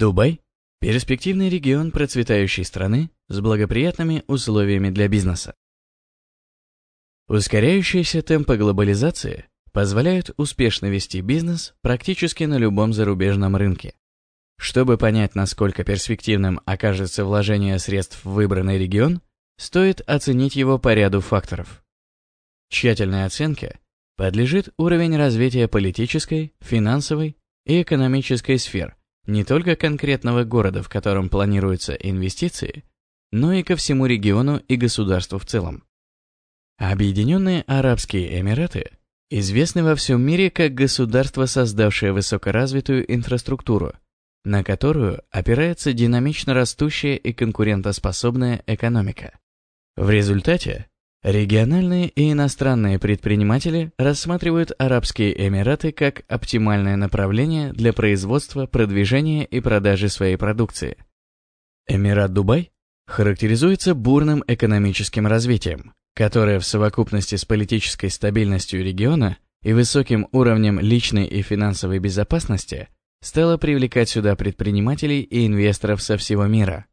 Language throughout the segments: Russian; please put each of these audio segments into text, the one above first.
Дубай – перспективный регион процветающей страны с благоприятными условиями для бизнеса. Ускоряющиеся темпы глобализации позволяют успешно вести бизнес практически на любом зарубежном рынке. Чтобы понять, насколько перспективным окажется вложение средств в выбранный регион, стоит оценить его по ряду факторов. Тщательной оценке подлежит уровень развития политической, финансовой и экономической сфер, не только конкретного города, в котором планируются инвестиции, но и ко всему региону и государству в целом. Объединенные Арабские Эмираты известны во всем мире как государство, создавшее высокоразвитую инфраструктуру, на которую опирается динамично растущая и конкурентоспособная экономика. В результате Региональные и иностранные предприниматели рассматривают Арабские Эмираты как оптимальное направление для производства, продвижения и продажи своей продукции. Эмират Дубай характеризуется бурным экономическим развитием, которое в совокупности с политической стабильностью региона и высоким уровнем личной и финансовой безопасности стало привлекать сюда предпринимателей и инвесторов со всего мира.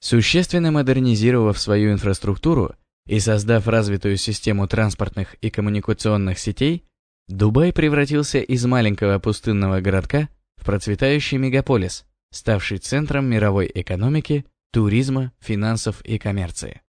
Существенно модернизировав свою инфраструктуру, и создав развитую систему транспортных и коммуникационных сетей, Дубай превратился из маленького пустынного городка в процветающий мегаполис, ставший центром мировой экономики, туризма, финансов и коммерции.